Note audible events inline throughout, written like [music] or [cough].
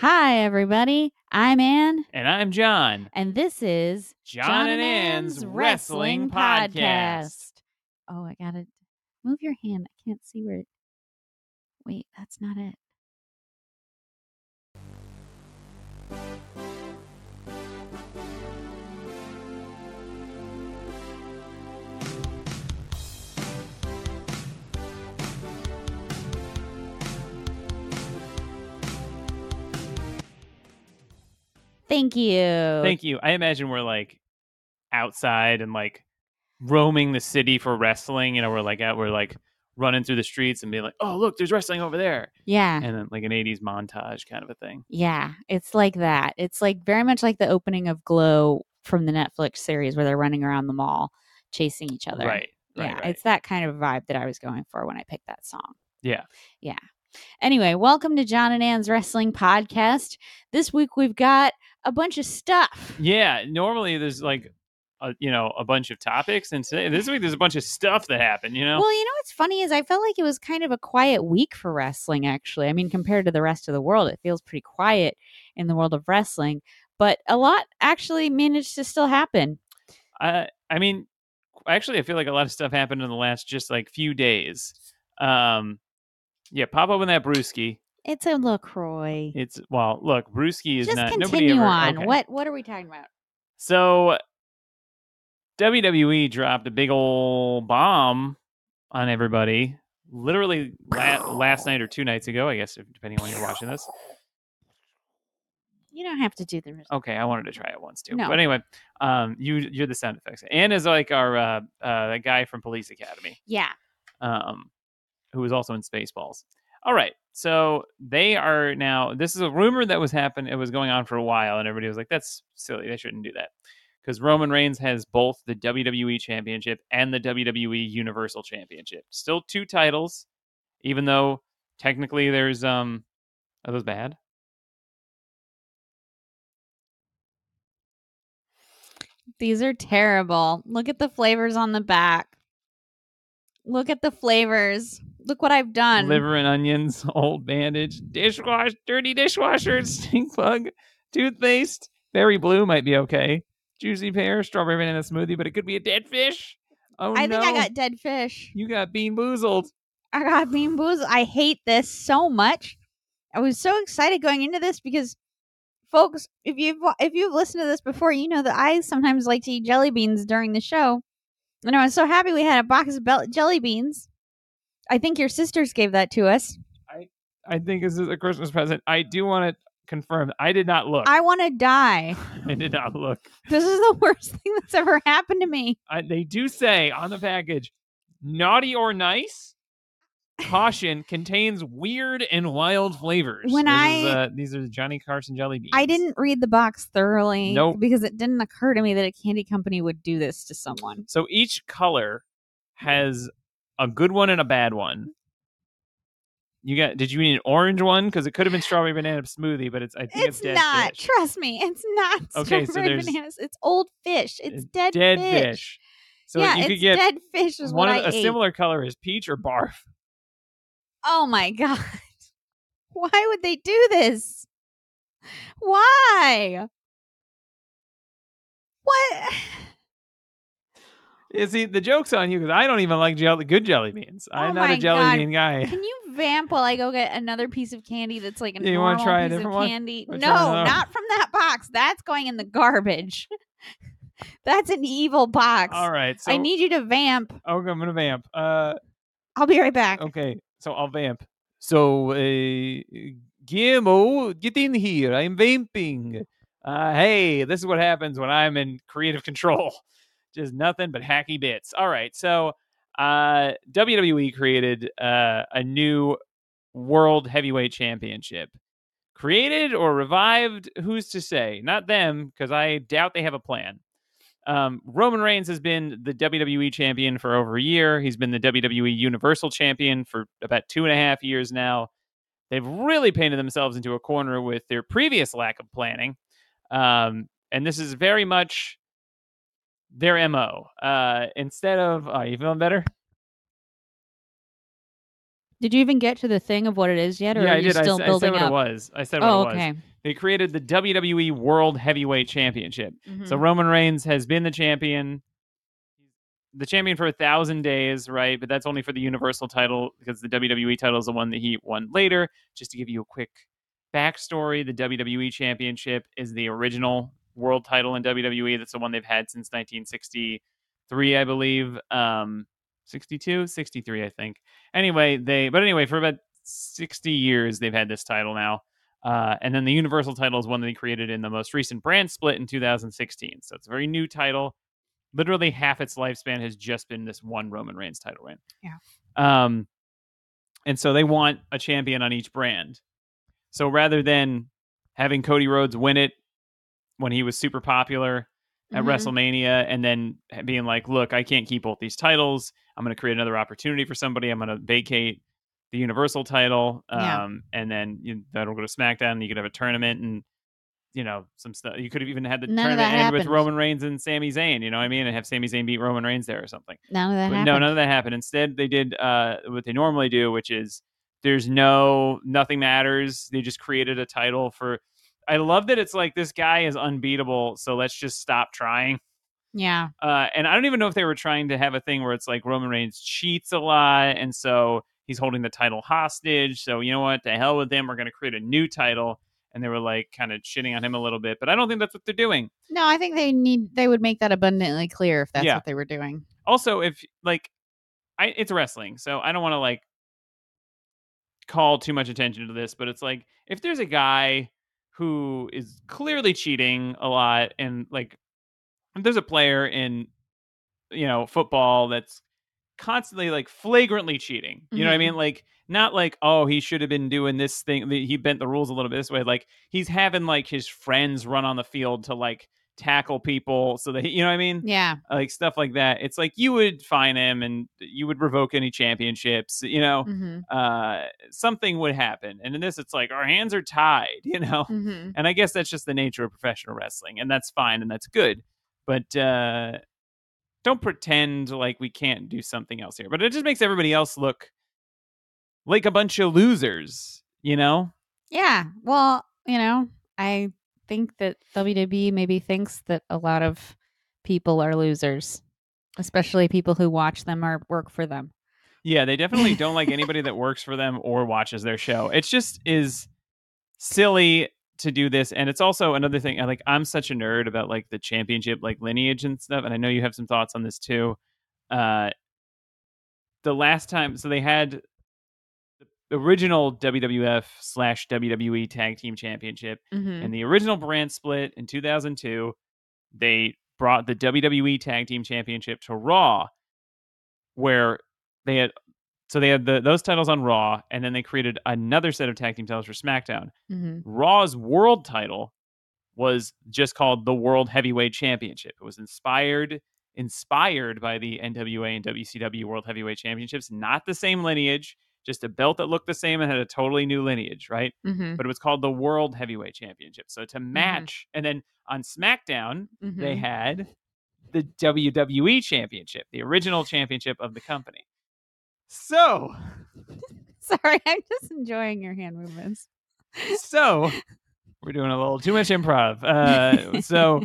Hi, everybody. I'm Ann, And I'm John. and this is John, and Ann's Wrestling Podcast. Oh, I gotta move your hand. I can't see where. It... Wait, that's not it. Thank you. Thank you. I imagine we're like outside and like roaming the city for wrestling. You know, we're like out, we're like running through the streets and being like, oh, look, there's wrestling over there. Yeah. And then like an 80s montage kind of a thing. Yeah, it's like that. It's like very much like the opening of Glow from the Netflix series where they're running around the mall chasing each other. Right. Yeah, Right. right. it's that kind of vibe that I was going for when I picked that song. Yeah. Yeah. Anyway, welcome to John and Ann's Wrestling Podcast. This week we've got a bunch of stuff. Yeah. Normally there's like, a, you know, a bunch of topics. And today, this week there's a bunch of stuff that happened, you know? Well, you know what's funny is I felt like it was kind of a quiet week for wrestling, actually. I mean, compared to the rest of the world, it feels pretty quiet in the world of wrestling, but a lot actually managed to still happen. I I mean, actually, I feel like a lot of stuff happened in the last just like few days. Um, yeah, pop open that brewski. It's a LaCroix. It's well, look, brewski is Just not continue ever. on. okay. What what are we talking about? So WWE dropped a big old bomb on everybody. Literally la- last night or [sighs] two nights ago, I guess, depending on when you're watching this. You don't have to do the. res- Okay, I wanted to try it once too. No. But anyway, um, you you're the sound effects. Ann is like our uh, uh, that guy from Police Academy. Yeah. um, who was also in Spaceballs. All right, so they are now. This is a rumor that was happening. It was going on for a while, and everybody was like, "That's silly. They shouldn't do that." Because Roman Reigns has both the WWE Championship and the WWE Universal Championship. Still two titles, even though technically there's um. Are those bad? These are terrible. Look at the flavors on the back. Look at the flavors. Look what I've done. Liver and onions, [laughs] old bandage, dishwash, dirty dishwasher, [laughs] stink bug, toothpaste, berry blue might be okay. Juicy pear, strawberry banana smoothie, but it could be a dead fish. Oh I no! think I got dead fish. you got BeanBoozled. I got BeanBoozled. I hate this so much. I was so excited going into this because, folks, if you've if you've listened to this before, you know that I sometimes like to eat jelly beans during the show, and I was so happy we had a box of jelly beans. I think your sisters gave that to us. I I think this is a Christmas present. I do want to confirm. I did not look. I want to die. [laughs] I did not look. This is the worst [laughs] thing that's ever happened to me. I, they do say on the package, "Naughty or nice." Caution contains weird and wild flavors. When This I- is, uh, these are the Johnny Carson jelly beans. I didn't read the box thoroughly Nope. because it didn't occur to me that a candy company would do this to someone. So each color has a good one and a bad one. You got? Did you need an orange one? Because it could have been strawberry banana smoothie, but it's I think it's, It's, not. fish. Trust me, it's not. [laughs] Okay, strawberry there's- bananas. It's old fish. It's It's dead, dead fish. fish. So yeah, you could get dead fish. Is one what of I a ate. similar color is peach or barf. Oh my [laughs] god! Why would they do this? Why? What? [sighs] [sighs] [sighs] You see, the joke's on you because I don't even like jelly, good jelly beans. I'm Oh not a jelly God. bean guy. Can you vamp while I go get another piece of candy that's like a Yeah, you normal try a piece different of one? candy? No, not from that box. That's going in the garbage. [laughs] that's an evil box. All right, so I need you to vamp. Oh, I'm gonna vamp. Uh, I'll be right back. okay, so I'll vamp. So, uh, Guillermo, get in here. I'm vamping. Uh, hey, this is what happens when I'm in creative control. [laughs] Just nothing but hacky bits. All right, so uh, WWE created uh, a new World Heavyweight Championship. Created or revived? Who's to say? Not them, because I doubt they have a plan. Um, Roman Reigns has been the WWE champion for over a year. He's been the WWE Universal champion for about two and a half years now. They've really painted themselves into a corner with their previous lack of planning. Um, and this is very much their MO. Uh, instead of, are you feeling better? Did you even get to the thing of what it is yet, or yeah, are I you did. I, still I building said what up? it was. I said what Oh, it was. okay. They created the WWE World Heavyweight Championship. So Mhm. Roman Reigns has been the champion, the champion for a thousand days, right? But that's only for the Universal title because the WWE title is the one that he won later. Just to give you a quick backstory, the WWE Championship is the original world title in WWE. That's the one they've had since 1963, I believe. Um, 62, 63, I think. Anyway, they but anyway, for about 60 years they've had this title now. Uh, and then the Universal title is one that they created in the most recent brand split in 2016. So it's a very new title. Literally half its lifespan has just been this one Roman Reigns title reign. Yeah. Um, and so they want a champion on each brand. So rather than having Cody Rhodes win it when he was super popular at Mhm. WrestleMania and then being like, look, I can't keep both these titles. I'm going to create another opportunity for somebody. I'm going to vacate the Universal title. Um, Yeah. and then you, that'll go to SmackDown. And you could have a tournament and, you know, some stuff. You could have even had the None tournament end with. Roman Reigns and Sami Zayn, you know what I mean? And have Sami Zayn beat Roman Reigns there or something. None of that But happened. no, none of that happened. Instead, they did uh, what they normally do, which is there's no nothing matters. They just created a title for. I love that it's like this guy is unbeatable, so let's just stop trying. Yeah. Uh, and I don't even know if they were trying to have a thing where it's like Roman Reigns cheats a lot, and so he's holding the title hostage. So you know what? To hell with them. We're going to create a new title. And they were like kind of shitting on him a little bit, but I don't think that's what they're doing. No, I think they need they would make that abundantly clear if that's Yeah. what they were doing. also if like i it's wrestling so i don't want to like call too much attention to this but it's like if there's a guy who is clearly cheating a lot and like there's a player in you know football that's constantly like flagrantly cheating you know what i mean? Mm-hmm. Like not like oh he should have been doing this thing he bent the rules a little bit this way like he's having like his friends run on the field to like tackle people so that he, you know what i mean Yeah. like stuff like that. It's like you would fine him and you would revoke any championships, you know. hmm Uh something would happen. And in this it's like our hands are tied, [laughs] you know. hmm And I guess that's just the nature of professional wrestling and that's fine and that's good. But uh don't pretend like we can't do something else here. But it just makes everybody else look like a bunch of losers, you know? Yeah. Well, you know, I think that WWE maybe thinks that a lot of people are losers, especially people who watch them or work for them. Yeah, they definitely don't like [laughs] anybody that works for them or watches their show. It just is silly to do this and it's also another thing like I'm such a nerd about like the championship like lineage and stuff and I know you have some thoughts on this too. Uh the last time so they had original WWF slash WWE tag team championship Mm-hmm. in the original brand split in 2002, they brought the WWE Tag Team Championship to Raw, where they had so they had the, those titles on Raw, and then they created another set of tag team titles for SmackDown. hmm Raw's world title was just called the World Heavyweight Championship. It was inspired inspired by the NWA and WCW World Heavyweight Championships, not the same lineage, just a belt that looked the same and had a totally new lineage, right? hmm but it was called the World Heavyweight Championship. So to match, and then on SmackDown, they Mhm. had the WWE Championship, the original championship of the company. So, [laughs] Sorry, I'm just enjoying your hand movements. so we're doing a little too much improv. Uh, so,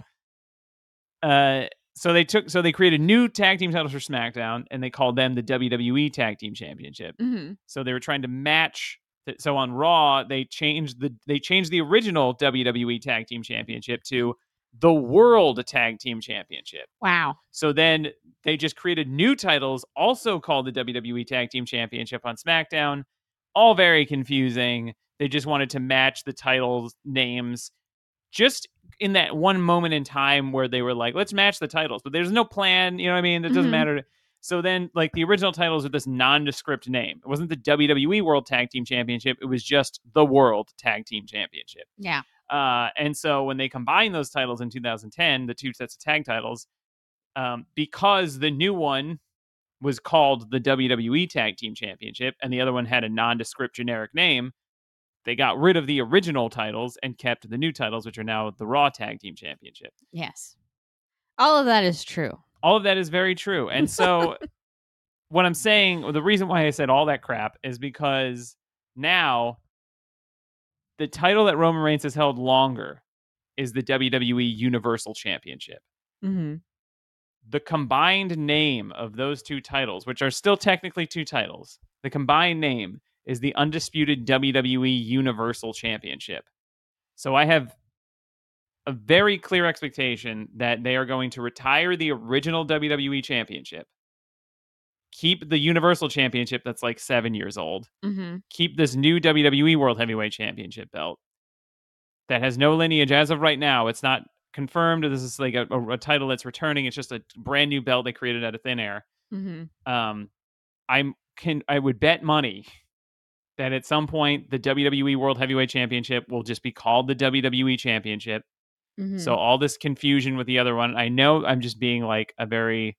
[laughs] uh, so they took, so they created new tag team titles for SmackDown, and they called them the WWE Tag Team Championship. hmm So they were trying to match. th- So on Raw, they changed the they changed the original WWE Tag Team Championship to the World Tag Team Championship. Wow. So then they just created new titles, also called the WWE Tag Team Championship on SmackDown. All very confusing. They just wanted to match the titles names just in that one moment in time where they were like, let's match the titles. But there's no plan, you know what I mean? It doesn't Mhm. matter. So then, like, the original titles with this nondescript name. It wasn't the WWE World Tag Team Championship, it was just the World Tag Team Championship. Yeah. Uh, and so when they combined those titles in 2010, the two sets of tag titles, um, because the new one was called the WWE Tag Team Championship and the other one had a nondescript generic name, they got rid of the original titles and kept the new titles, which are now the Raw Tag Team Championship. Yes. All of that is true. All of that is very true. And so [laughs] what I'm saying, the reason why I said all that crap is because now the title that Roman Reigns has held longer is the WWE Universal Championship. Mm-hmm. The combined name of those two titles, which are still technically two titles, the combined name is the undisputed WWE Universal Championship. So I have a very clear expectation that they are going to retire the original WWE Championship, keep the Universal Championship that's like seven years old, Mm-hmm. keep this new WWE World Heavyweight Championship belt that has no lineage as of right now. It's not confirmed. This is like a, a, a title that's returning. It's just a brand new belt they created out of thin air. Mm-hmm. Um, I'm can I would bet money that at some point the WWE World Heavyweight Championship will just be called the WWE Championship. Mm-hmm. So all this confusion with the other one, I know I'm just being like a very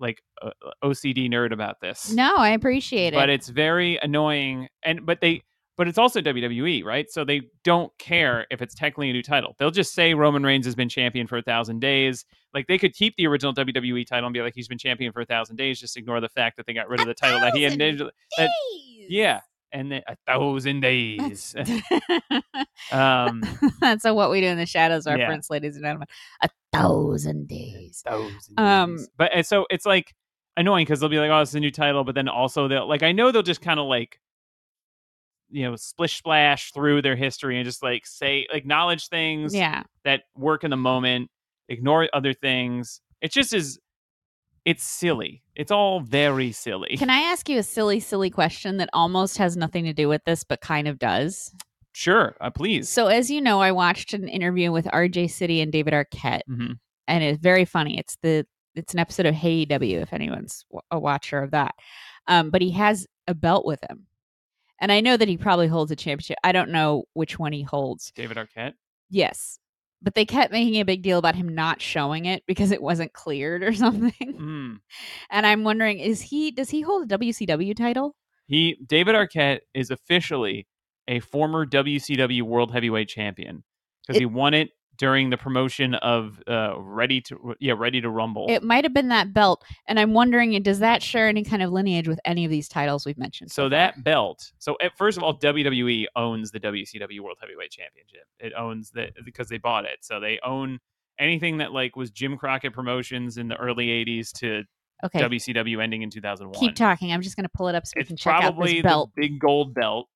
like uh, OCD nerd about this. no, I appreciate it. but it's very annoying and but they but it's also WWE, right? So they don't care if it's technically a new title. They'll just say Roman Reigns has been champion for a thousand days. Like they could keep the original WWE title and be like he's been champion for a thousand days. Just ignore the fact that they got rid of the title that he [laughs] had. thousand that- yeah, and then a thousand days. [laughs] um, [laughs] That's a what we do in the shadows Yeah. reference, ladies and gentlemen. A thousand days. thousand Um, days. But and so it's like annoying because they'll be like, "Oh, it's a new title," but then also they'll like I know they'll just kind of like you know splish splash through their history and just like say acknowledge things Yeah. that work in the moment, ignore other things. It just is. It's silly. It's all very silly. Can I ask you a silly, silly question that almost has nothing to do with this, but kind of does? sure, uh, please. So, as you know, I watched an interview with RJ City and David Arquette, hmm and it's very funny. It's the it's an episode of Hey EW, if anyone's a watcher of that. Um, but he has a belt with him, and I know that he probably holds a championship. I don't know which one he holds. David Arquette. Yes, but they kept making a big deal about him not showing it because it wasn't cleared or [laughs] something. Mm. And I'm wondering, is he does he hold a WCW title? He David Arquette is officially a former WCW World Heavyweight Champion because he won it during the promotion of uh Ready to yeah Ready to Rumble. It might have been that belt, and I'm wondering, eh, does that share any kind of lineage with any of these titles we've mentioned? so far? that belt. So at, first of all, WWE owns the WCW World Heavyweight Championship. It owns the because they bought it. So they own anything that like was Jim Crockett Promotions in the early '80s to okay, WCW ending in 2001. keep talking. I'm just going to pull it up so we It's can check out probably this the belt. big gold belt.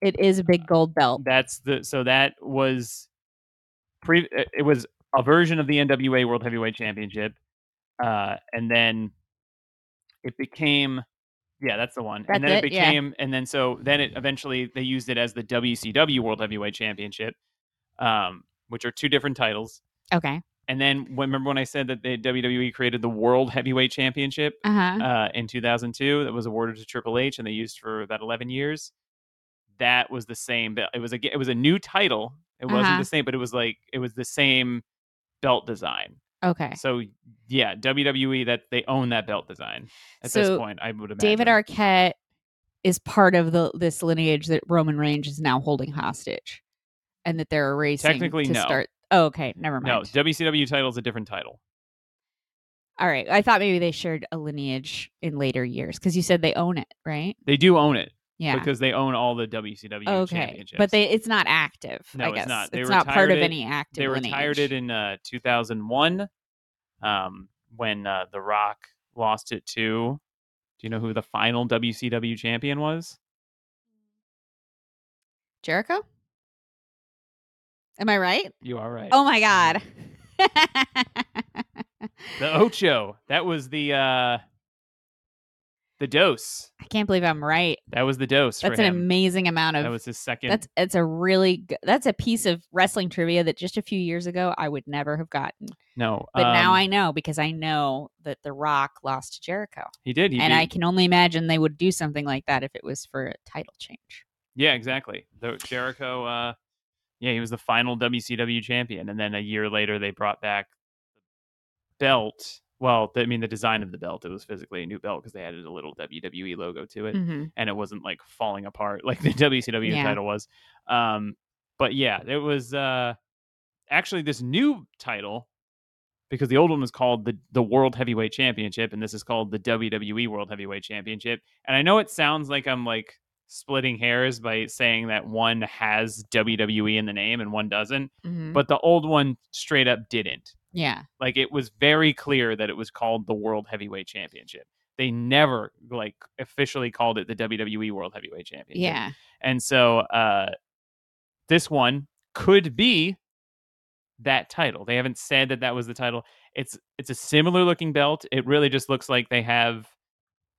It is a big uh, gold belt. That's the so that was pre. It was a version of the NWA World Heavyweight Championship, uh, and then it became. Yeah, that's the one. and then it it? Yeah. became, and then so then it eventually they used it as the WCW World Heavyweight Championship, um, which are two different titles. Okay. And then when, remember when I said that the WWE created the World Heavyweight Championship Uh huh. uh, in 2002 that was awarded to Triple H and they used for about 11 years. That was the same. It was a it was a new title. It wasn't Uh-huh. the same, but it was like it was the same belt design. okay. So yeah, WWE that they own that belt design at this point. I would imagine. David Arquette is part of the this lineage that Roman Reigns is now holding hostage, and that they're erasing Technically, to no. start. Oh, okay. Never mind. no. WCW title is a different title. All right. I thought maybe they shared a lineage in later years because you said they own it, right? They do own it Yeah. because they own all the WCW okay. championships. But they it's not active. No, I it's not. They it's not part of it- any active. they retired lineage. it in uh, 2001 um, when uh, The Rock lost it to. Do you know who the final WCW champion was? Jericho. Am I right? You are right. Oh my god. [laughs] The Ocho. That was the uh, the dose. I can't believe I'm right. That was the dose That's an amazing amount of that was his second. That's it's a really good, that's a piece of wrestling trivia that just a few years ago I would never have gotten. no, But now um, I know because I know that The Rock lost to Jericho. he did. He and beat- I can only imagine they would do something like that if it was for a title change. Yeah, exactly. The Jericho. Uh, yeah, he was the final WCW champion, and then a year later they brought back the belt. Well, I mean, the design of the belt. It was physically a new belt because they added a little WWE logo to it, Mm-hmm. and it wasn't like falling apart [laughs] like the WCW Yeah. title was. Um, but yeah, it was uh, actually this new title because the old one was called the the World Heavyweight Championship, and this is called the WWE World Heavyweight Championship. And I know it sounds like I'm like splitting hairs by saying that one has WWE in the name and one doesn't, Mhm. but the old one straight up didn't. Yeah. Like it was very clear that it was called the World Heavyweight Championship. They never like officially called it the WWE World Heavyweight Championship. Yeah. And so uh this one could be that title. They haven't said that that was the title. It's it's a similar looking belt. It really just looks like they have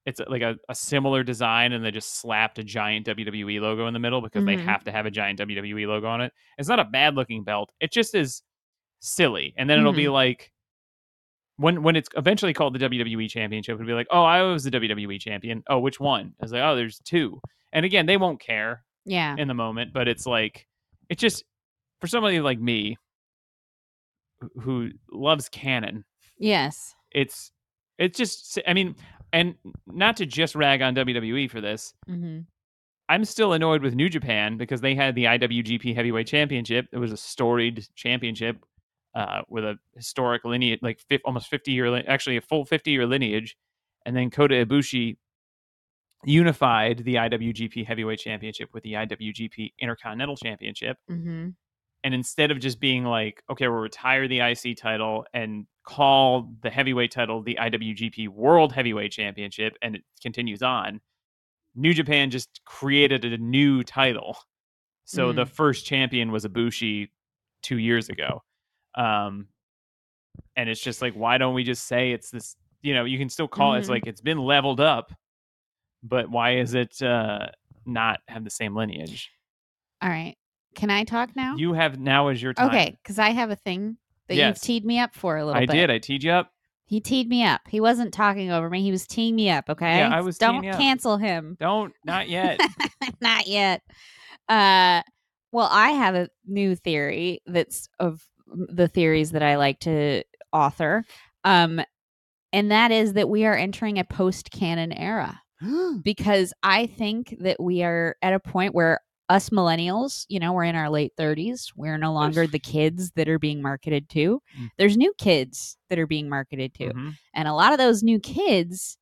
it's like a, a similar design and they just slapped a giant WWE logo in the middle because they Mhm. have to have a giant WWE logo on it. It's not a bad looking belt. It just is silly. And then it'll be like when when it's eventually called the WWE Championship, it'll be like, oh, I was the WWE champion. Oh, which one? It's like, oh, there's two. And again, they won't care Yeah. in the moment, but it's like it's just for somebody like me who- loves canon, Yes. it's it's just I mean, and not to just rag on WWE for this, hmm I'm still annoyed with New Japan because they had the IWGP Heavyweight Championship. It was a storied championship uh, with a historic lineage, like almost 50 year, actually a full 50 year lineage. And then Kota Ibushi unified the IWGP Heavyweight Championship with the IWGP Intercontinental Championship. hmm And instead of just being like, okay, we'll retire the IC title and call the heavyweight title the IWGP World Heavyweight Championship and it continues on, New Japan just created a new title. So the first champion was Ibushi two years ago. Um, and it's just like, why don't we just say it's this? You know, you can still call it, it's like it's been leveled up, but why is it uh, not have the same lineage? All right. Can I talk now? You have now is your time. okay, because I have a thing that Yes. you've teed me up for a little I bit. did. I teed you up. He teed me up. He wasn't talking over me. He was teeing me up. Okay. Yeah, I was Don't cancel him. Don't not yet. [laughs] Not yet. Uh, well, I have a new theory that's of the theories that I like to author. Um, and that is that we are entering a post canon era [gasps] because I think that we are at a point where us millennials, you know, we're in our late 30s. We're no longer the kids that are being marketed to. Mm. There's new kids that are being marketed to. Mhm. And a lot of those new kids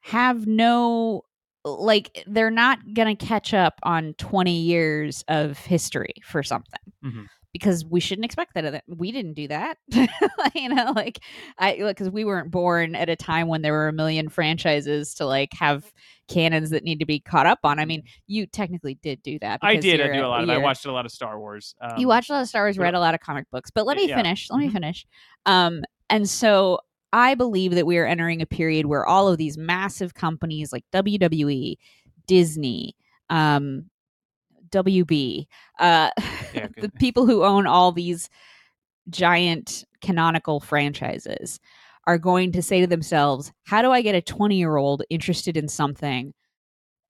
have no like they're not going to catch up on 20 years of history for something. Mhm. Because we shouldn't expect that of them. We didn't do that. [laughs] you know, like I because we weren't born at a time when there were a million franchises to like have canons that need to be caught up on. I mean, you technically did do that. I did. I do a lot of. I watched a lot of Star Wars. Um, you watched a lot of Star Wars, read a lot of comic books. But let me Yeah. finish. Let me Mhm. finish. Um, and so I believe that we are entering a period where all of these massive companies like WWE, Disney, um, WB, uh, Yeah, [laughs] the people who own all these giant canonical franchises are going to say to themselves, "How do I get a twenty-year-old interested in something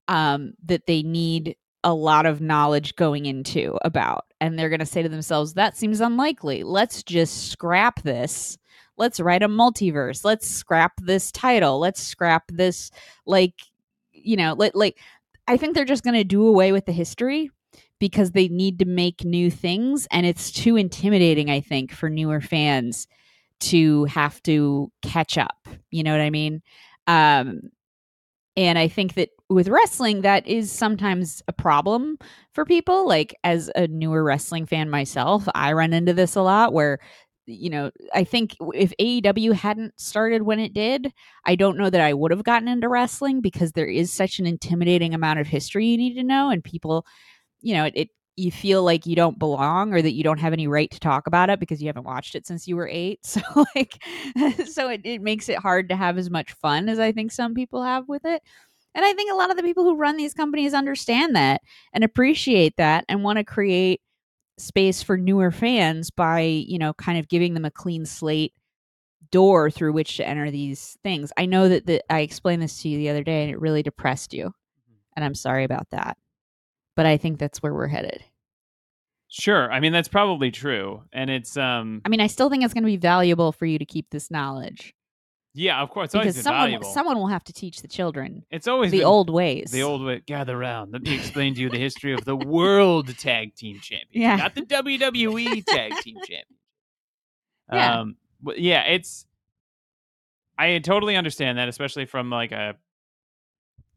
um, that they need a lot of knowledge going into about?" And they're going to say to themselves, "That seems unlikely. Let's just scrap this." Let's write a multiverse. Let's scrap this title. Let's scrap this like you know, like like I think they're just going to do away with the history because they need to make new things and it's too intimidating I think for newer fans to have to catch up. You know what I mean? Um and I think that with wrestling that is sometimes a problem for people like as a newer wrestling fan myself, I run into this a lot where you know, I think if AEW hadn't started when it did, I don't know that I would have gotten into wrestling because there is such an intimidating amount of history you need to know, and people, you know, it, it you feel like you don't belong or that you don't have any right to talk about it because you haven't watched it since you were eight. [laughs] So like, [laughs] so it, it makes it hard to have as much fun as I think some people have with it. And I think a lot of the people who run these companies understand that and appreciate that and want to create space for newer fans by, you know, kind of giving them a clean slate door through which to enter these things. I know that the, I explained this to you the other day and it really depressed you. And I'm sorry about that. But I think that's where we're headed. Sure. I mean, that's probably true, and it's um. I mean, I still think it's going to be valuable for you to keep this knowledge Yeah, of course. Because someone valuable. someone will have to teach the children it's always the old ways. the old way. Gather round. Let me explain to you the history of the World Tag Team Championship, Yeah. not the WWE Tag Team [laughs] Championship. Yeah. Um, yeah, it's. I totally understand that, especially from like a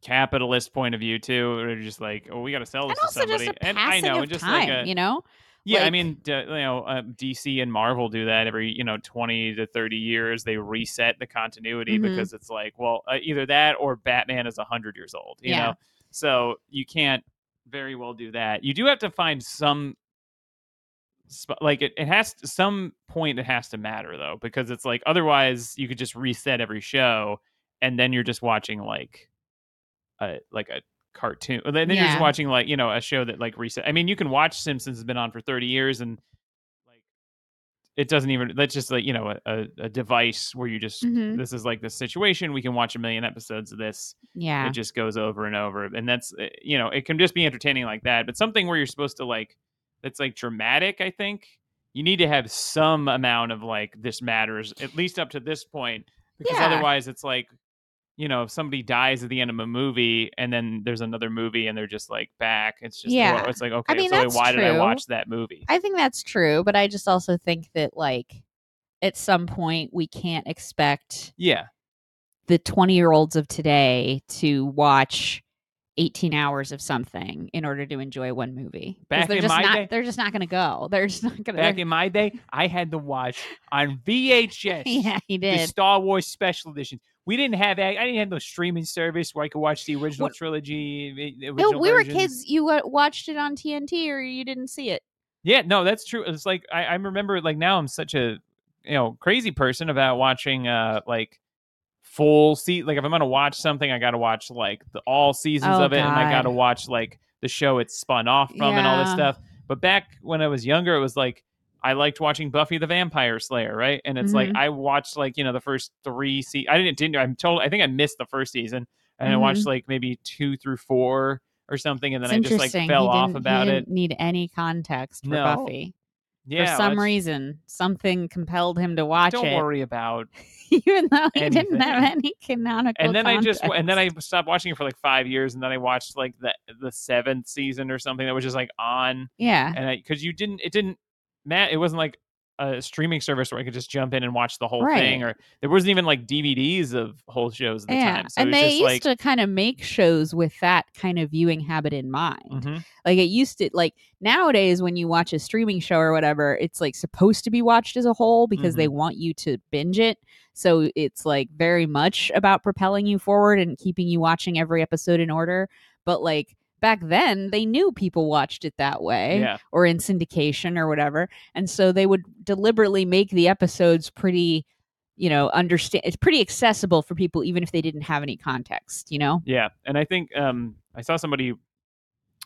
capitalist point of view too. Or just like, oh, we got to sell this and to also somebody, just a and I know, just time, like a you know. Yeah. I mean, d- you know, uh, DC and Marvel do that every you know twenty to thirty years. They reset the continuity Mhm. because it's like, well, uh, either that or Batman is hundred years old. You Yeah. know, so you can't very well do that. You do have to find some. sp- Like it, it has to, some point it has to matter though because it's like otherwise you could just reset every show and then you're just watching like a like a cartoon. Then then you're just watching like you know a show that like reset. I mean, you can watch Simpsons has been on for thirty years and like it doesn't even. That's just like you know a, a, device where you just Mhm. this is like the situation. We can watch a million episodes of this. Yeah. It just goes over and over, and that's uh, you know it can just be entertaining like that. But something where you're supposed to like that's like dramatic. I think you need to have some amount of like this matters at least up to this point because Yeah. otherwise it's like you know if somebody dies at the end of a movie and then there's another movie and they're just like back it's just Yeah. it's like okay I mean, so why did i watch that movie I think that's true, but I just also think that like at some point we can't expect yeah the 20 year olds of today to watch 18 hours of something in order to enjoy one movie. Back they're in just my not day- they're just not going to go. They're just not going to. back in my day [laughs] i had to watch on vhs Yeah, he the did. star wars special editions we didn't have i didn't have no streaming service where i could watch the original What- trilogy the No, original we were kids. You watched it on TNT or you didn't see it. Yeah, no, that's true. It's like I, I remember like now I'm such a you know crazy person about watching uh like full see like if I'm gonna watch something I gotta watch like the all seasons Oh, of it and I gotta watch like the show it's spun off from and all this stuff. But back when I was younger, it was like I liked watching Buffy the Vampire Slayer, right? And it's like Mhm. I watched like you know the first three se- I didn't didn't I'm told I think I missed the first season and I watched like maybe two through four or something and then Mm-hmm. It's I just like fell off about it. need any context for No. Buffy. Yeah, for some reason, something compelled him to watch Don't it, worry about [laughs] even though he anything. didn't have any canonical. and then I just and then. I stopped watching it for like five years, and then I watched like the the seventh season or something that was just like on, yeah, and I because you didn't it didn't Matt it wasn't like a streaming service where I could just jump in and watch the whole thing, or there wasn't even like DVDs of whole shows at the yeah, time, so and it was they used like to kind of make shows with that kind of viewing habit in mind. mhm. Like it used to like nowadays when you watch a streaming show or whatever, it's like supposed to be watched as a whole because they want you to binge it. So it's like very much about propelling you forward and keeping you watching every episode in order. But like back then, they knew people watched it that way yeah, or in syndication or whatever. And so they would deliberately make the episodes pretty, you know, understand it's pretty accessible for people even if they didn't have any context, you know? yeah, and I think um I saw somebody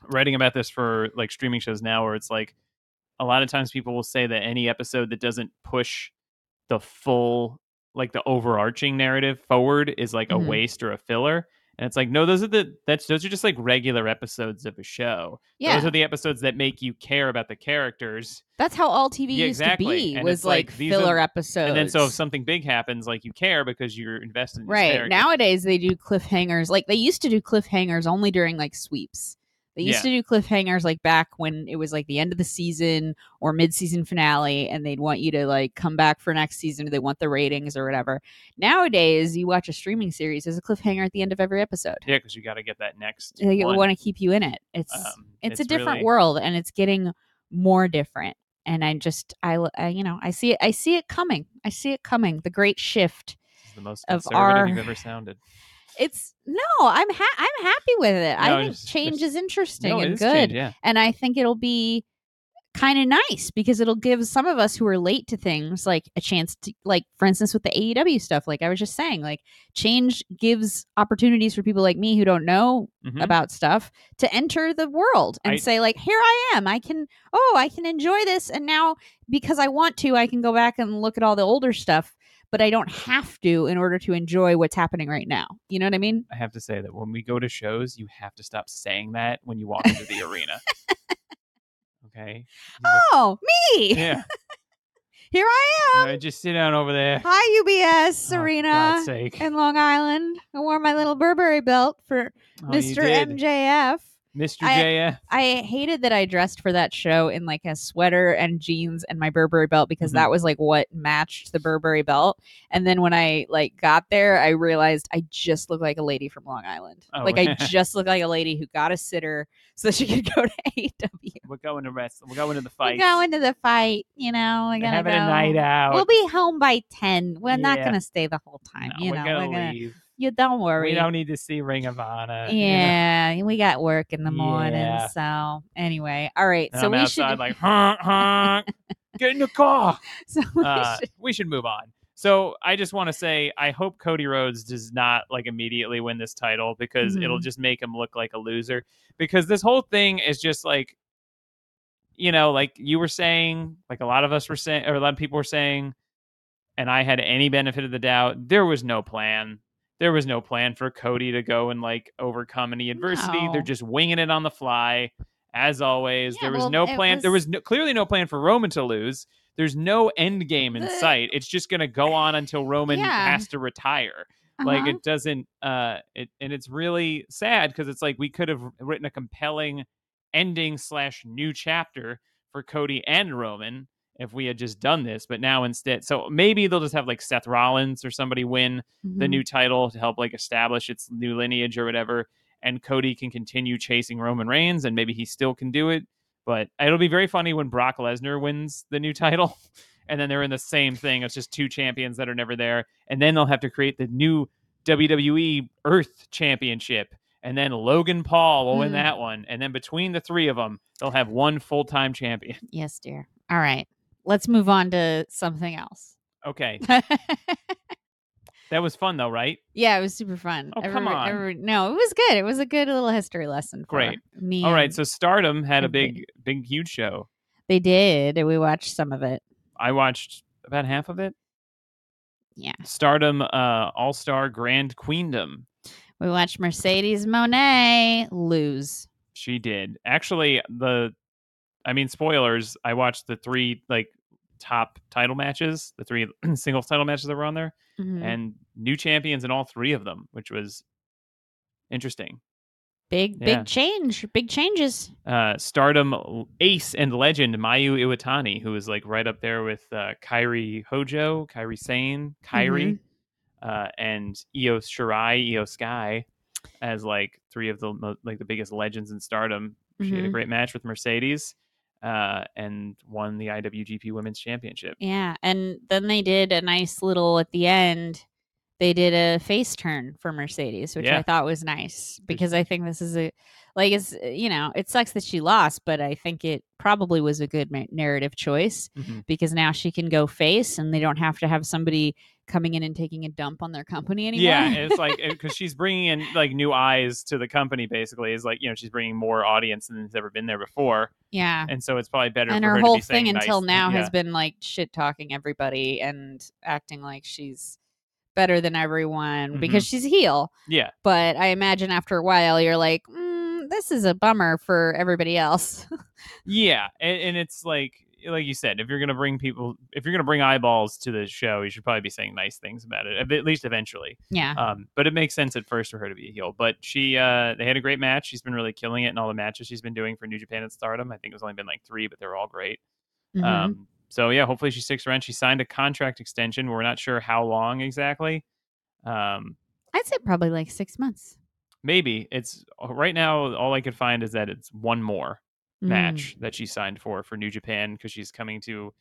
writing about this for like streaming shows now, where it's like a lot of times people will say that any episode that doesn't push the full like the overarching narrative forward is like Mhm. a waste or a filler and it's like no those are the that's those are just like regular episodes of a show Yeah. those are the episodes that make you care about the characters That's how all TV Yeah, used exactly. to be And was like, like, these are- filler episodes. and then so if something big happens like you care because you're invested in right nowadays they do cliffhangers like they used to do cliffhangers only during like sweeps. They used Yeah. to do cliffhangers like back when it was like the end of the season or mid-season finale, and they'd want you to like come back for next season. Or they want the ratings or whatever. Nowadays, you watch a streaming series, there's a cliffhanger at the end of every episode. yeah because you got to get that next They want to keep you in it. It's Um, it's, a different really- world, and it's getting more different. And I just I, I you know I see it I see it coming. I see it coming. The great shift. The most of conservative our- you've ever sounded It's no, I'm ha- I'm happy with it. No, I think it's- change it's- is interesting no, and is good, change, yeah and I think it'll be kind of nice because it'll give some of us who are late to things like a chance to like for instance with the AEW stuff like I was just saying like change gives opportunities for people like me who don't know Mhm. about stuff to enter the world and I- say like here I am I can oh I can enjoy this and now because I want to I can go back and look at all the older stuff but I don't have to in order to enjoy what's happening right now you know what I mean I have to say that when we go to shows, you have to stop saying that when you walk into the arena. [laughs] Okay. Oh me yeah. [laughs] here I am Uh, just sit down over there. hi UBS Oh, God's sake. in Long Island I wore my little Burberry belt for Oh, Mr. MJF Mr. I- JF. I hated that I dressed for that show in like a sweater and jeans and my Burberry belt because Mhm. that was like what matched the Burberry belt. And then when I like got there, I realized I just looked like a lady from Long Island. Oh. Like I [laughs] just looked like a lady who got a sitter so she could go to [laughs] AW. We're going to rest. We're going to the fight. We're going to the fight, you know. We're We're gonna having go. a night out. We'll be home by ten. We're not gonna stay the whole time. No, you we're know, gonna we're gonna. You don't worry. We don't need to see Ring of Honor. you know? Yeah, we got work in the morning. Yeah. So anyway, all right. And so I'm we outside should. like [laughs] honk honk. Get in the car. [laughs] so we Uh, should- we should move on. So I just want to say I hope Cody Rhodes does not like immediately win this title because it'll Mhm. just make him look like a loser. Because this whole thing is just like, you know, like you were saying, like a lot of us were saying, or a lot of people were saying, and I had any benefit of the doubt. There was no plan. There was no plan for Cody to go and like overcome any adversity. They're just winging it on the fly, as always. Yeah, there was well, no plan. There was- was no, clearly no plan for Roman to lose. There's no end game in The- sight. It's just going to go on until Roman Yeah. has to retire. Like Uh-huh. it doesn't. Uh, it and it's really sad because it's like we could have written a compelling ending slash new chapter for Cody and Roman if we had just done this. But now instead, so maybe they'll just have like Seth Rollins or somebody win the Mhm. new title to help like establish its new lineage or whatever. And Cody can continue chasing Roman Reigns, and maybe he still can do it. But it'll be very funny when Brock Lesnar wins the new title, [laughs] and then they're in the same thing. It's just two champions that are never there, and then they'll have to create the new WWE Earth Championship, and then Logan Paul will win Mm. that one, and then between the three of them, they'll have one full time champion. Yes, dear. All right. Let's move on to something else. Okay, [laughs] that was fun though, right? yeah, it was super fun. Oh, come on. every- no, it was good. It was a good little history lesson. For Great. Me. All right, so Stardom had a big, big, huge show. they did. and We watched some of it. I watched about half of it. Yeah. Stardom uh, All Star Grand Queendom. We watched Mercedes Moné lose. She did actually. The, I mean, spoilers. I watched the three like top title matches, the three [clears throat] singles title matches that were on there, Mhm. and new champions in all three of them, which was interesting. Big, yeah. big change. Big changes. Uh, Stardom ace and legend Mayu Iwatani, who is like right up there with uh, Kairi Hojo, Kairi Sane, Kairi, uh, and Io Shirai, Io Sky, as like three of the like the biggest legends in Stardom. She had a Mhm. great match with Mercedes, uh, and won the IWGP Women's Championship. Yeah. And then they did a nice little at the end. They did a face turn for Mercedes, which Yeah. I thought was nice because I think this is a like it's you know it sucks that she lost, but I think it probably was a good narrative choice Mhm. because now she can go face and they don't have to have somebody coming in and taking a dump on their company anymore. Yeah, it's like [laughs] because she's bringing in like new eyes to the company. Basically, is like you know she's bringing more audience than has ever been there before, yeah. and so it's probably better. and for her her whole to be saying thing until now yeah. has been like shit talking everybody and acting like she's better than everyone because Mm-hmm. she's a heel. yeah, But I imagine after a while, you're like, mm, this is a bummer for everybody else. [laughs] yeah, and, and it's like like you said, if you're gonna bring people, if you're gonna bring eyeballs to the show, you should probably be saying nice things about it, at least eventually. yeah. Um, but it makes sense at first for her to be a heel. But she, uh, they had a great match. She's been really killing it in all the matches she's been doing for New Japan and Stardom. I think it's only been like three, but they're all great. Mhm. Um, so yeah, hopefully she sticks around. She signed a contract extension. We're not sure how long exactly. Um, I'd say probably like six months. Maybe it's uh, right now. All I could find is that it's one more Mm. match that she signed for for New Japan because she's coming to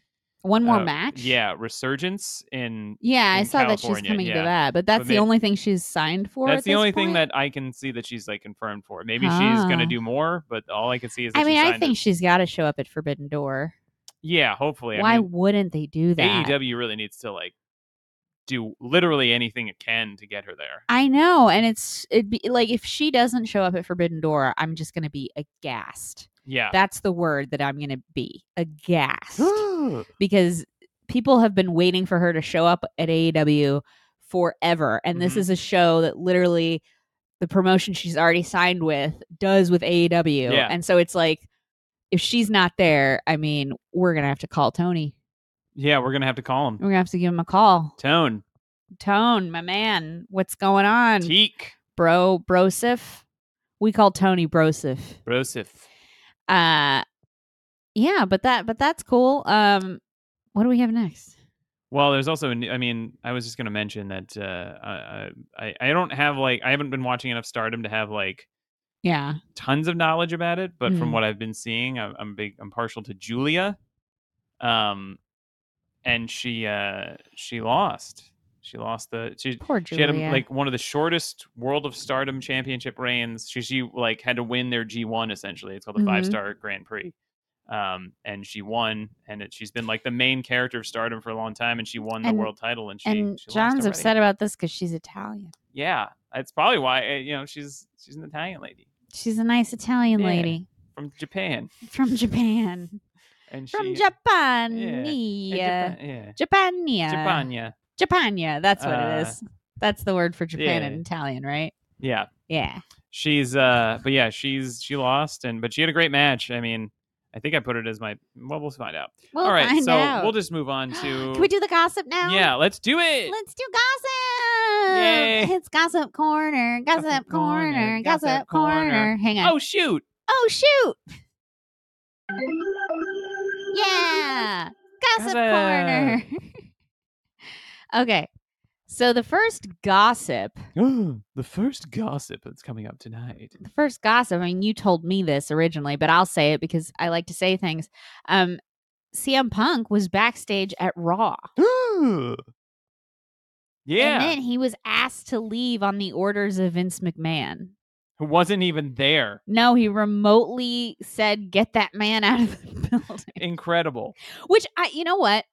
One more uh, match? Yeah, Resurgence in. Yeah, I in saw that she's coming yeah. to that, but that's But the may- only thing she's signed for. That's at the only thing that I can see that she's like confirmed for. Maybe she's Ah. gonna do more, but all I can see is. That I mean, I think it. she's got to show up at Forbidden Door. Yeah, hopefully. Why I mean, wouldn't they do that? AEW really needs to like do literally anything it can to get her there. I know, and it's it'd be like if she doesn't show up at Forbidden Door, I'm just gonna be aghast. Yeah. That's the word that I'm gonna be aghast [gasps] because people have been waiting for her to show up at AEW forever, and this Mhm. is a show that literally the promotion she's already signed with does with AEW, Yeah. and so it's like if she's not there, I mean, we're gonna have to call Tony. Yeah, we're gonna have to call him. We're gonna have to give him a call. Tone. Tone, my man, what's going on, Teak. bro? Brosif, We call Tony Brosif. Brosif. Uh, yeah, but that but that's cool. Um, what do we have next? Well, there's also, I mean, I was just going to mention that uh, I, I I don't have like I haven't been watching enough Stardom to have like Yeah. tons of knowledge about it, but from Mhm. what I've been seeing, I'm, I'm big. I'm partial to Julia, um, and she uh she lost. She lost the she Poor she had a, like one of the shortest World of Stardom championship reigns. She she like had to win their G1 essentially. It's called the Mhm. five star Grand Prix. Um, and she won, and it, she's been like the main character of Stardom for a long time, and she won the world title, and she and she John's upset about this because she's Italian. Yeah, that's probably why uh, you know she's she's an Italian lady She's a nice Italian Yeah. lady from Japan, from Japan. And From she, Japania. yeah, Japan, yeah, Japania. Japania, Japania. That's what Uh, it is. That's the word for Japan yeah. in Italian, right? yeah. Yeah. She's uh, but yeah, she's she lost, and but she had a great match. I mean, I think I put it as my. Well, we'll find out. We'll All right, so out. we'll just move on [gasps] to. Can we do the gossip now? Yeah, let's do it. Let's do gossip. Yay. It's gossip corner. Gossip, Gossip corner. corner, Gossip, gossip corner. corner. Hang on. Oh shoot! Oh shoot. Yeah. Gossip corner. [laughs] okay. So the first gossip, [gasps] the first gossip that's coming up tonight. the first gossip, I mean, you told me this originally, but I'll say it because I like to say things. Um, CM Punk was backstage at Raw. [gasps] yeah, And then he was asked to leave on the orders of Vince McMahon. Who wasn't even there. No, he remotely said, "Get that man out of the [laughs] building." Incredible. Which I, you know what,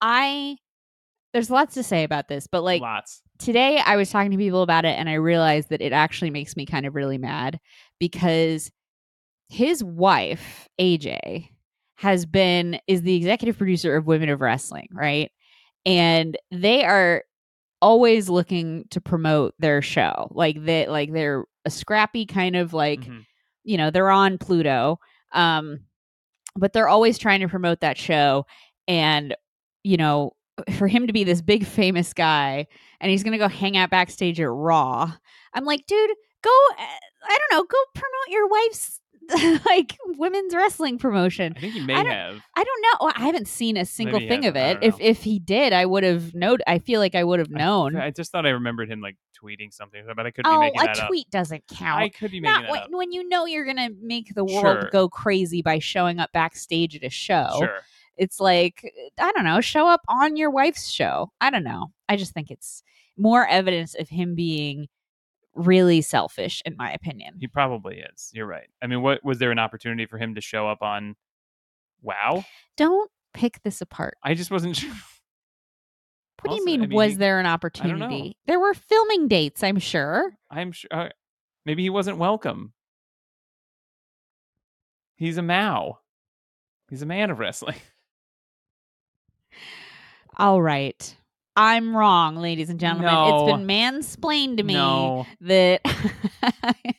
I there's lots to say about this, but like Lots. today I was talking to people about it, and I realized that it actually makes me kind of really mad because his wife AJ has been is the executive producer of Women of Wrestling, right? And they are always looking to promote their show, like they like they're a scrappy kind of like Mhm. you know they're on pluto um but they're always trying to promote that show and you know [laughs] for him to be this big famous guy and he's gonna go hang out backstage at raw i'm like dude go uh, i don't know go promote your wife's [laughs] like women's wrestling promotion I think he may I don't- have. I don't know. I haven't seen a single he thing of hasn't. it. I If don't know. if he did, I would have known. I feel like I would have known. I, just thought I remembered him like tweeting something, but I could be oh, making a that up. tweet doesn't count. I could be making not that when, up. when you know you're gonna make the world Sure. go crazy by showing up backstage at a show. Sure. It's like I don't know, show up on your wife's show. I don't know. I just think it's more evidence of him being really selfish, in my opinion. He probably is. You're right. I mean, what was there an opportunity for him to show up on Wow? Don't pick this apart. I just wasn't [laughs] sure. What do you mean? I mean, was he- there an opportunity? There were filming dates, I'm sure. I'm sure uh, maybe he wasn't welcome. He's a Mao. He's a man of wrestling. All right. I'm wrong, ladies and gentlemen. No. It's been mansplained to me No. that [laughs]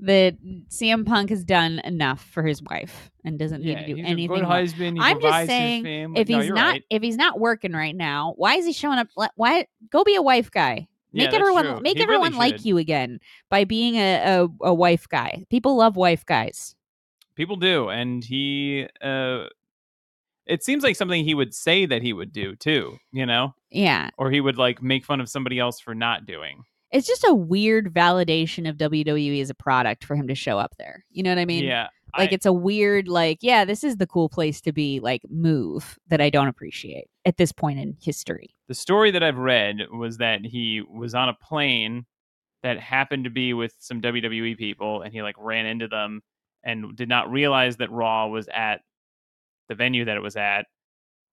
that CM Punk has done enough for his wife and doesn't need Yeah, to do anything. a good more. husband. I'm just saying. If he's you're not right. if he's not working right now, why is he showing up? Why go be a wife guy? Make that's everyone true. make He really everyone like you again by being a, a a wife guy. People love wife guys. People do, and he. uh It seems like something he would say that he would do too. You know, Yeah. or he would like make fun of somebody else for not doing. It's just a weird validation of WWE as a product for him to show up there. You know what I mean? yeah, like I- it's a weird like yeah this is the cool place to be like move that i don't appreciate at this point in history the story that I've read was that he was on a plane that happened to be with some WWE people and he like ran into them and did not realize that Raw was at the venue that it was at,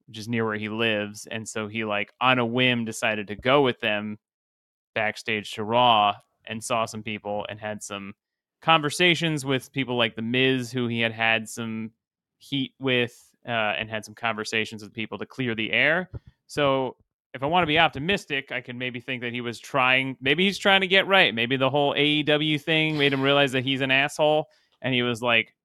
which is near where he lives. And so he like on a whim decided to go with them backstage to Raw and saw some people and had some conversations with people like the Miz, who he had had some heat with, uh, and had some conversations with people to clear the air. So if I want to be optimistic, I can maybe think that he was trying. Maybe he's trying to get right. Maybe the whole AEW thing made him realize that he's an asshole, and he was like,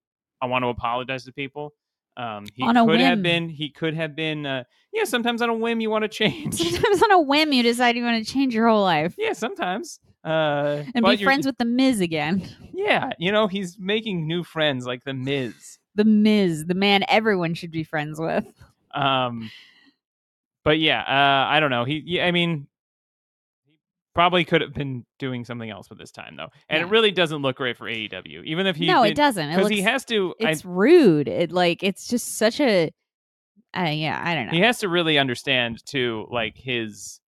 "I want to apologize to people." Um, he On a could have whim. been. He could have been. Uh, yeah, sometimes on a whim you want to change. sometimes on a whim you decide you want to change your whole life yeah, sometimes. Uh, and be friends with the Miz again. Yeah, you know, he's making new friends like the Miz. The Miz, the man everyone should be friends with. Um, but yeah, uh, I don't know. He, yeah, I mean, probably could have been doing something else with this time though, and Yeah. it really doesn't look great for AEW. Even if he, no, it doesn't. Because he has to. I, it's rude. It like it's just such a. Uh, yeah, I don't know. he has to really understand too, like his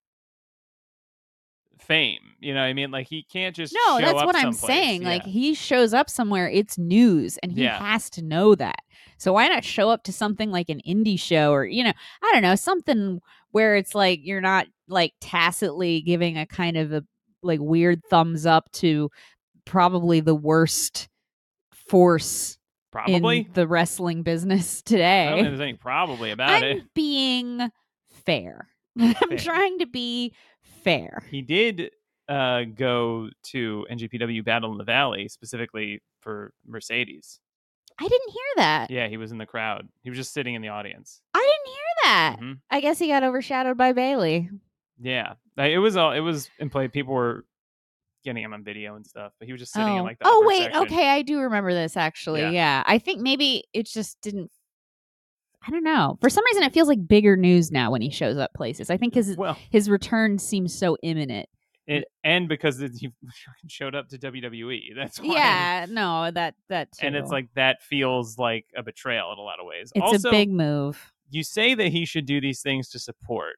fame. You know what I mean? Like he can't just No, that's what I'm saying. Like he shows up somewhere, it's news, and he Yeah. has to know that. So why not show up to something like an indie show or you know, I don't know, something where it's like you're not like tacitly giving a kind of a like weird thumbs up to probably the worst force probably. in the wrestling business today. [laughs] I don't think there's any probably about I'm it. being fair. [laughs] I'm trying to be fair. He did uh, go to NJPW Battle in the Valley specifically for Mercedes. I didn't hear that. Yeah, he was in the crowd. He was just sitting in the audience. I didn't hear Mhm. I guess he got overshadowed by Bailey. Yeah, Like, it was all. It was in play. People were getting him on video and stuff, but he was just sitting oh, in like the oh wait, section. okay, I do remember this actually. Yeah. Yeah. I think maybe it just didn't. I don't know. For some reason, it feels like bigger news now when he shows up places. I think his Well, his return seems so imminent. it, and because it, he [laughs] showed up to WWE, that's [laughs] why. Yeah, no, that that too. And it's like that feels like a betrayal in a lot of ways. it's also, a big move. You say that he should do these things to support.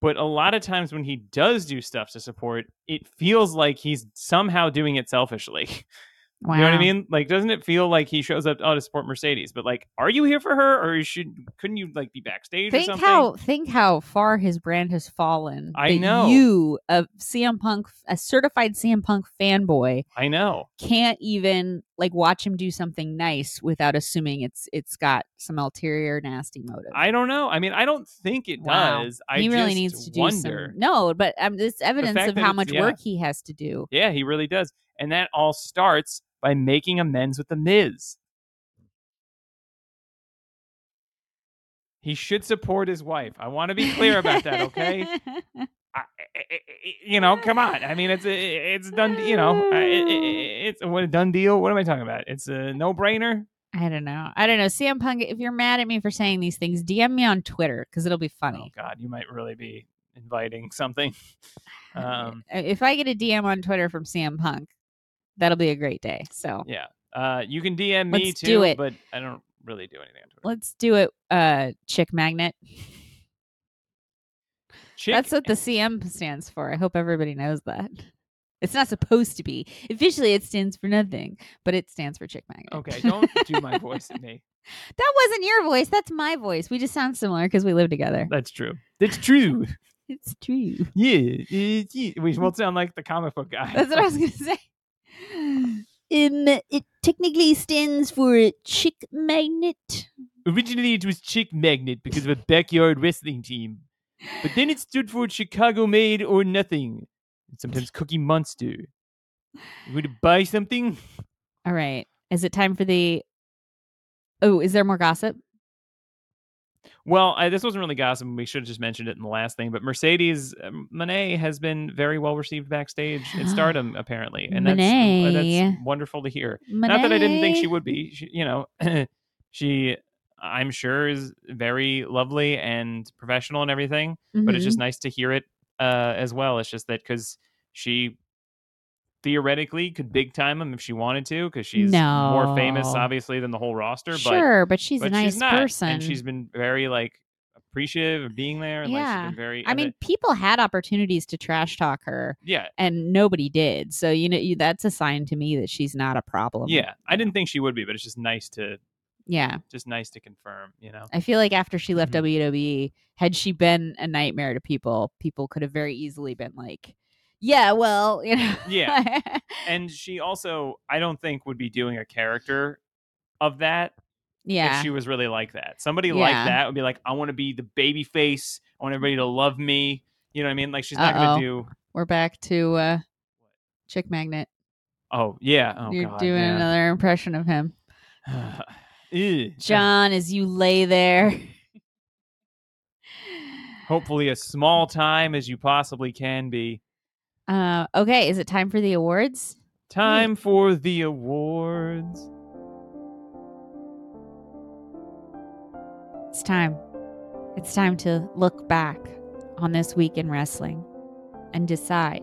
But a lot of times when he does do stuff to support, it feels like he's somehow doing it selfishly. [laughs] Wow. You know what I mean? Like, doesn't it feel like he shows up oh, to support Mercedes? But like, are you here for her, or should couldn't you like be backstage or Think something? how think how far his brand has fallen. I know. you, a CM Punk, a certified CM Punk fanboy, I know. can't even like watch him do something nice without assuming it's it's got some ulterior nasty motive. I don't know. I mean, I don't think it Wow. does. I he really needs to do wonder. some. No, but um, it's evidence of how much yeah. work he has to do. Yeah, he really does. And that all starts by making amends with the Miz. He should support his wife. I want to be clear about that, okay? [laughs] I, you know, come on. I mean, it's a, it's done. You know, it- it- it's what a done deal. What am I talking about? It's a no brainer. I don't know. I don't know. CM Punk, if you're mad at me for saying these things, DM me on Twitter because it'll be Oh funny. God, you might really be inviting something. [sighs] Um, if I get a DM on Twitter from CM Punk, that'll be a great day. So yeah, uh, you can DM me Let's too, do it. but I don't really do anything on Twitter. let's do it, uh, Chick Magnet. Chick, That's what the CM stands for. I hope everybody knows that. It's not supposed to be. Officially, it stands for nothing, but it stands for Chick Magnet. okay, don't do my voice at me. [laughs] that wasn't your voice. That's my voice. We just sound similar because we live together. That's true. That's true. [laughs] It's true. Yeah, uh, yeah. we both sound like the comic book guy. That's what I was [laughs] gonna say. Um, it technically stands for Chick Magnet. Originally, it was Chick Magnet because of a backyard wrestling team, but then it stood for Chicago Made or Nothing, and sometimes Cookie Monster. You want to buy something? All right. Is it time for the? Oh, is there more gossip? Well, I, this wasn't really gossip. We should have just mentioned it in the last thing. But Mercedes um, Moné has been very well received backstage in [gasps] Stardom, apparently, and that's uh, Moné. that's wonderful to hear. Not that I didn't think she would be. She, you know, [clears throat] she I'm sure is very lovely and professional and everything. But it's just Mhm. nice to hear it uh, as well. It's just that because she theoretically could big time him if she wanted to, because she's more famous, obviously, than the whole roster. But sure, but she's but a nice she's not, person. and she's been very like appreciative of being there. And, like, she's Yeah. been very. I mean, it- people had opportunities to trash talk her, yeah, and nobody did. So you know, you, that's a sign to me that she's not a problem. yeah. I didn't think she would be, but it's just nice to yeah. just nice to confirm. You know. I feel like after she left Mhm. WWE, had she been a nightmare to people, people could have very easily been like, "Yeah, well, you know." Yeah. [laughs] and she also i don't think would be doing a character of that yeah. if she was really like that somebody Yeah. like that would be like i want to be the baby face i want everybody to love me you know what i mean like she's not Uh-oh. gonna do We're back to uh Chick Magnet. oh yeah oh You're God, doing yeah. another impression of him. [sighs] John, as you lay there. hopefully as small time as you possibly can be Uh, okay, is it time for the awards? Time for the awards. It's time. It's time to look back on this week in wrestling and decide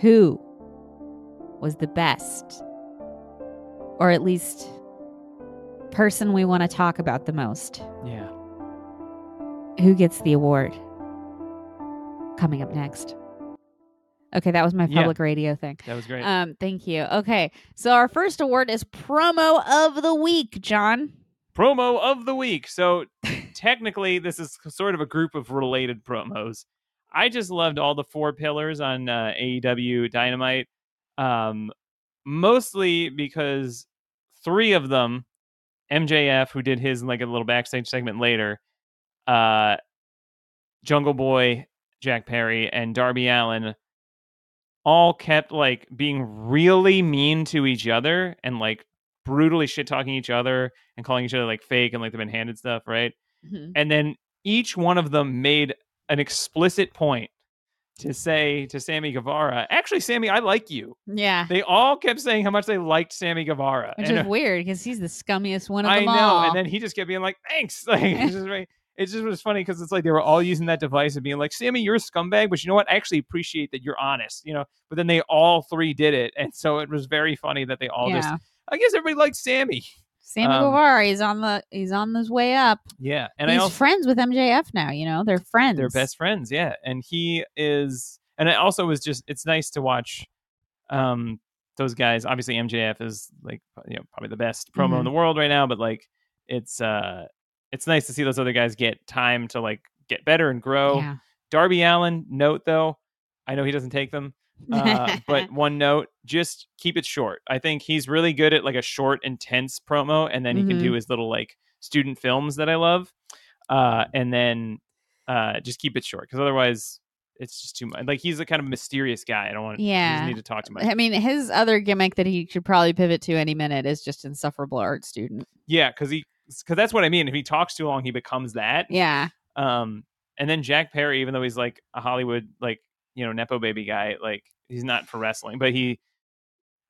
who was the best, or at least person we want to talk about the most. Yeah. Who gets the award? Coming up next. Okay, that was my Yeah. public radio thing. That was great. Um, thank you. Okay, so our first award is promo of the week, John. promo of the week. So [laughs] technically, this is sort of a group of related promos. I just loved all the four pillars on uh, AEW Dynamite, um, mostly because three of them, MJF, who did his like a little backstage segment later, uh, Jungle Boy, Jack Perry, and Darby Allin all kept like being really mean to each other and like brutally shit talking each other and calling each other like fake and like they've been handed stuff, right? And then each one of them made an explicit point to say to Sammy Guevara, actually, Sammy, I like you. Yeah, They all kept saying how much they liked Sammy Guevara. which And, is uh, weird because he's the scummiest one of I them know. all. And then he just kept being like, thanks. [laughs] Like, just, right- it just was funny because it's like they were all using that device and being like, Sammy, you're a scumbag, but you know what? I actually appreciate that you're honest, you know? But then they all three did it. And so it was very funny that they all just. I guess everybody likes Sammy. Sammy um, Guevara, he's on the he's on his way up. Yeah. And he's also, friends with MJF now. You know, they're friends. they're best friends. Yeah. And he is, and it also was just, it's nice to watch um those guys. Obviously, MJF is like, you know, probably the best promo Mm-hmm. in the world right now, but like, it's, uh, it's nice to see those other guys get time to like get better and grow. Yeah. Darby Allin, note though, I know he doesn't take them, uh, [laughs] but one note, just keep it short. I think he's really good at like a short, intense promo, and then he can do his little like student films that I love, uh, and then uh, just keep it short because otherwise it's just too much. Like he's a kind of mysterious guy. I don't want. Yeah. need to talk too much. I mean, his other gimmick that he should probably pivot to any minute is just insufferable art student. Yeah, because he because that's what I mean. If he talks too long, he becomes that. Yeah. Um, and then Jack Perry, even though he's like a Hollywood like you know nepo baby guy, like he's not for wrestling, but he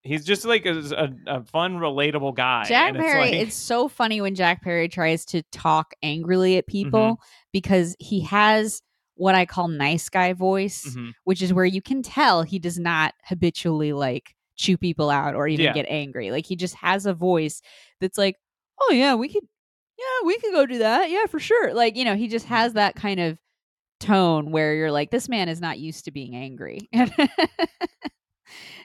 he's just like a, a, a fun, relatable guy. Jack and it's Perry, like- it's so funny when Jack Perry tries to talk angrily at people Mm-hmm. because he has what I call nice guy voice, Mhm. which is where you can tell he does not habitually like chew people out or even Yeah. get angry. Like he just has a voice that's like, "Oh yeah, we could yeah, we could go do that. Yeah, for sure." Like, you know, he just has that kind of tone where you're like this man is not used to being angry. [laughs]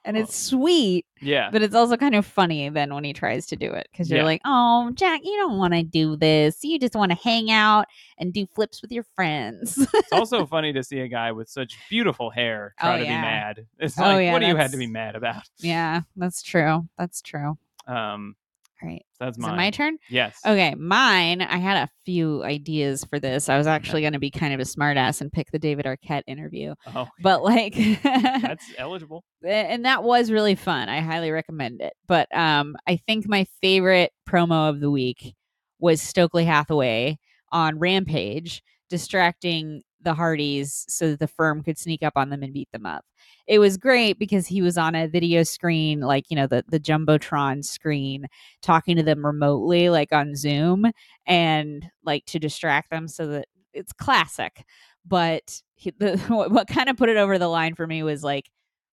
and Well, it's sweet yeah. but it's also kind of funny then when he tries to do it because you're Yeah. like, oh, Jack, you don't want to do this. You just want to hang out and do flips with your friends. it's also [laughs] funny to see a guy with such beautiful hair try Oh, to yeah. be mad. It's Oh, like, yeah, what do you had to be mad about? yeah, that's true. That's true. Um, right. so that's mine. my turn? Yes. Okay, mine. I had a few ideas for this. I was actually going to be kind of a smartass and pick the David Arquette interview, Oh, [laughs] but like, [laughs] that's eligible. and that was really fun. I highly recommend it. But um, I think my favorite promo of the week was Stokely Hathaway on Rampage distracting the Hardys so that the firm could sneak up on them and beat them up. It was great because he was on a video screen, like you know the the jumbotron screen, talking to them remotely, like on Zoom, and like to distract them so that it's classic. But he, the, [laughs] what, what kind of put it over the line for me was like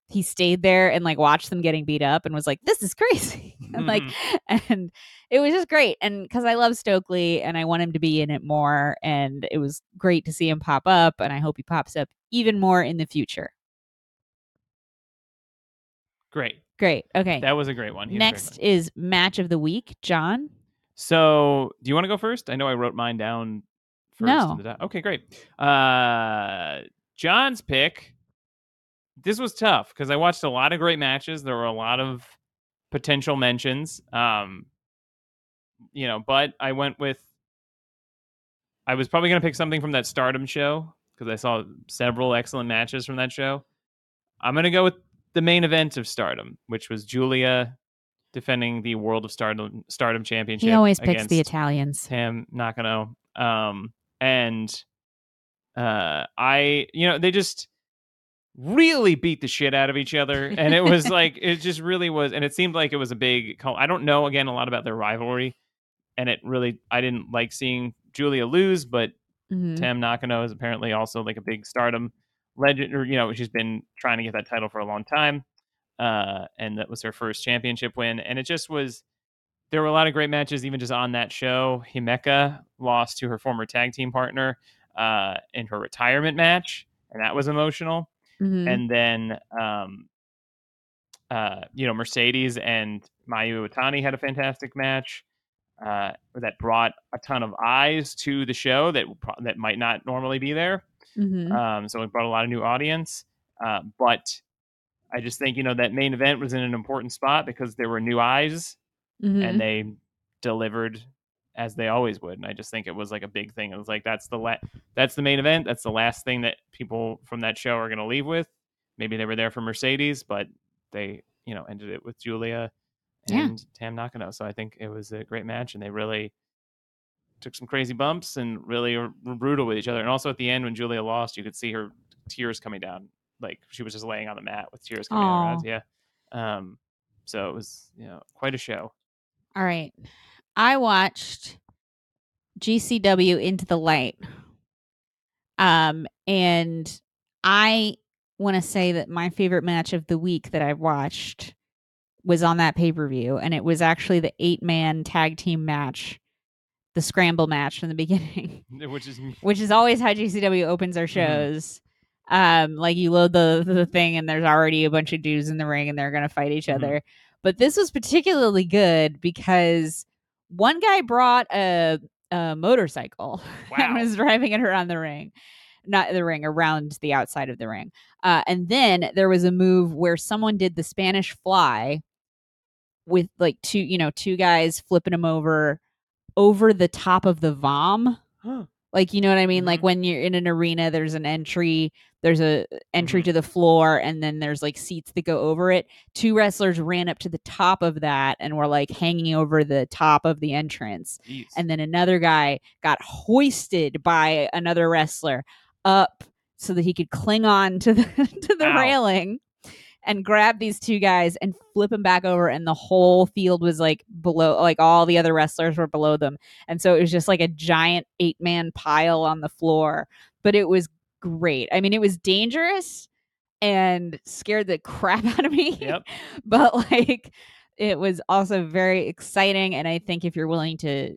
he stayed there and like watched them getting beat up and was like, "This is crazy," [laughs] and like, [laughs] and it was just great. And because I love Stokely and I want him to be in it more, and it was great to see him pop up, and I hope he pops up even more in the future. Great. Great. Okay. That was a great one. He great Next one. is match of the week, John. So, do you want to go first? I know I wrote mine down first. No. in the doc- Okay, great. Uh, John's pick. This was tough because I watched a lot of great matches. There were a lot of potential mentions. Um, you know, but I went with. I was probably going to pick something from that Stardom show because I saw several excellent matches from that show. I'm going to go with the main event of Stardom, which was Julia defending the World of Stardom Stardom Championship. He always picks the Italians. Tam Nakano. Um, and uh, I, you know, they just really beat the shit out of each other and it was like [laughs] it just really was and it seemed like it was a big i don't know again a lot about their rivalry and it really i didn't like seeing julia lose but Mhm. tam nakano is apparently also like a big stardom legend or you know she's been trying to get that title for a long time uh and that was her first championship win and it just was there were a lot of great matches even just on that show himeka lost to her former tag team partner uh in her retirement match and that was emotional Mhm. and then um uh you know Mercedes and Mayu Iwatani had a fantastic match uh that brought a ton of eyes to the show that that might not normally be there Mhm. um so it brought a lot of new audience uh, but I just think you know that main event was in an important spot because there were new eyes Mhm. and they delivered as they always would and i just think it was like a big thing. It was like that's the la- that's the main event. That's the last thing that people from that show are going to leave with. Maybe they were there for mercedes but they you know ended it with julia Yeah. and tam nakano. So i think it was a great match and they really took some crazy bumps and really were brutal with each other. And also at the end when julia lost you could see her tears coming down like she was just laying on the mat with tears coming down her eyes. Aw. yeah. Um so it was you know quite a show. All right. I watched GCW Into the Light. Um, and I want to say that my favorite match of the week that I watched was on that pay per view, and it was actually the eight man tag team match, the scramble match from the [laughs] beginning, which is which is always how GCW opens Mm-hmm. shows. Um, like you load the the thing, and there's already a bunch of dudes in the ring, and they're gonna fight each Mhm. other. But this was particularly good because one guy brought a, a motorcycle [laughs] and was driving it around the ring, not the ring, around the outside of the ring. Uh, and then there was a move where someone did the Spanish fly with like two, you know, two guys flipping him over over the top of the vom. Huh. Like you know what I mean? Like Mhm. when you're in an arena, there's an entry, there's a entry Mhm. to the floor, and then there's like seats that go over it. Two wrestlers ran up to the top of that and were like hanging over the top of the entrance. Jeez. And then another guy got hoisted by another wrestler up so that he could cling on to the [laughs] to the Ow. railing and grab these two guys and flip them back over and the whole field was like below like all the other wrestlers were below them. And so it was just like a giant eight man pile on the floor. But it was great. I mean it was dangerous and scared the [laughs] crap out of me. Yep. [laughs] but like it was also very exciting and i think if you're willing to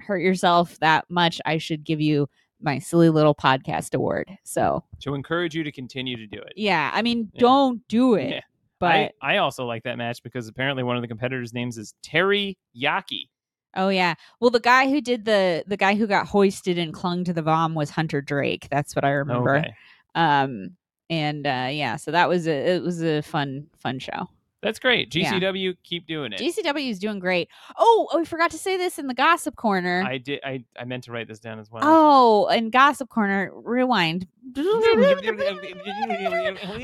hurt yourself that much i should give you my silly little podcast award so to encourage you to continue to do it. yeah i mean Yeah. don't do it Yeah. but I, I also like that match because apparently one of the competitors' names is Terry Yaki. Oh yeah. Well, the guy who did the the guy who got hoisted and clung to the vom was Hunter Drake. That's what I remember. Okay. Um and uh yeah, so that was a it was a fun fun show. That's great. Yeah. GCW, keep doing it. GCW is doing great. Oh, oh, we forgot to say this in the gossip corner. I did I, I meant to write this down as well. oh, in gossip corner, rewind.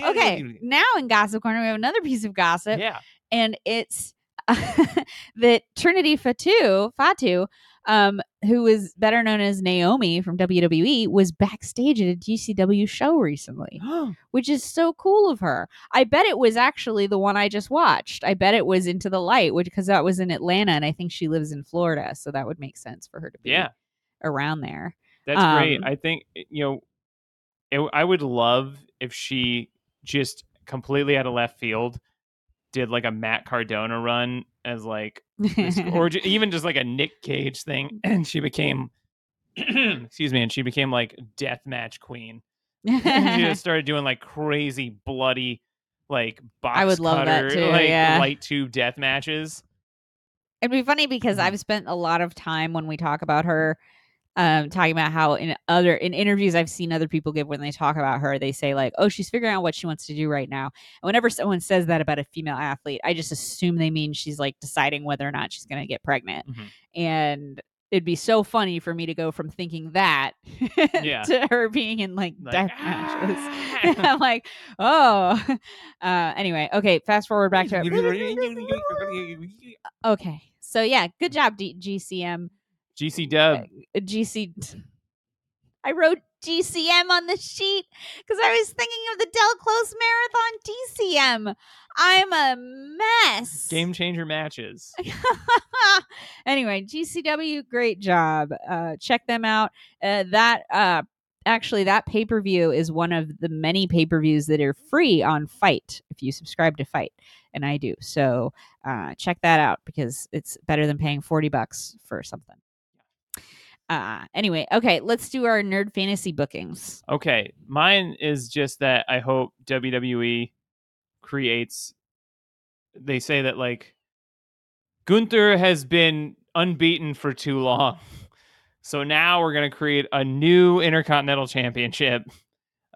okay, [laughs] now in gossip corner we have another piece of gossip. Yeah. and it's [laughs] that Trinity Fatu, Fatu, um, who was better known as Naomi from WWE, was backstage at a GCW show recently, [gasps] which is so cool of her. I bet it was actually the one I just watched. I bet it was Into the Light, which because that was in Atlanta, and I think she lives in Florida, so that would make sense for her to be yeah. around there. That's great. Um, I think you know, it, I would love if she just completely out of left field did like a Matt Cardona run as like, or [laughs] even just like a Nick Gage thing, [clears throat] and she became, [clears throat] excuse me, and she became like death match queen. and she just [laughs] started doing like crazy bloody, like box I would love that cutter, too, like yeah. light tube death matches. It'd be funny because Mhm. I've spent a lot of time when we talk about her, um, talking about how in other in interviews I've seen other people give when they talk about her, they say like, "Oh, she's figuring out what she wants to do right now." And whenever someone says that about a female athlete, I just assume they mean she's like deciding whether or not she's going to get pregnant. Mhm. And it'd be so funny for me to go from thinking that Yeah. [laughs] to her being in like, Like, death [laughs] "Ah." matches. I'm like, oh. [laughs] Uh, anyway, okay. Fast forward back to okay. So yeah, good job, D- GCM. GC Dub. uh, GC. I wrote GCM on the sheet because I was thinking of the Del Close Marathon DCM. I'm a mess. Game changer matches. [laughs] anyway, GCW, great job. Uh, check them out. Uh, that uh, actually, that pay per view is one of the many pay per views that are free on FITE if you subscribe to FITE, and I do. So uh, check that out because it's better than paying forty bucks for something. Uh, anyway, okay, let's do our nerd fantasy bookings. Okay, mine is just that I hope WWE creates. They say that like Gunther has been unbeaten for too long, [laughs] so now we're gonna create a new Intercontinental Championship,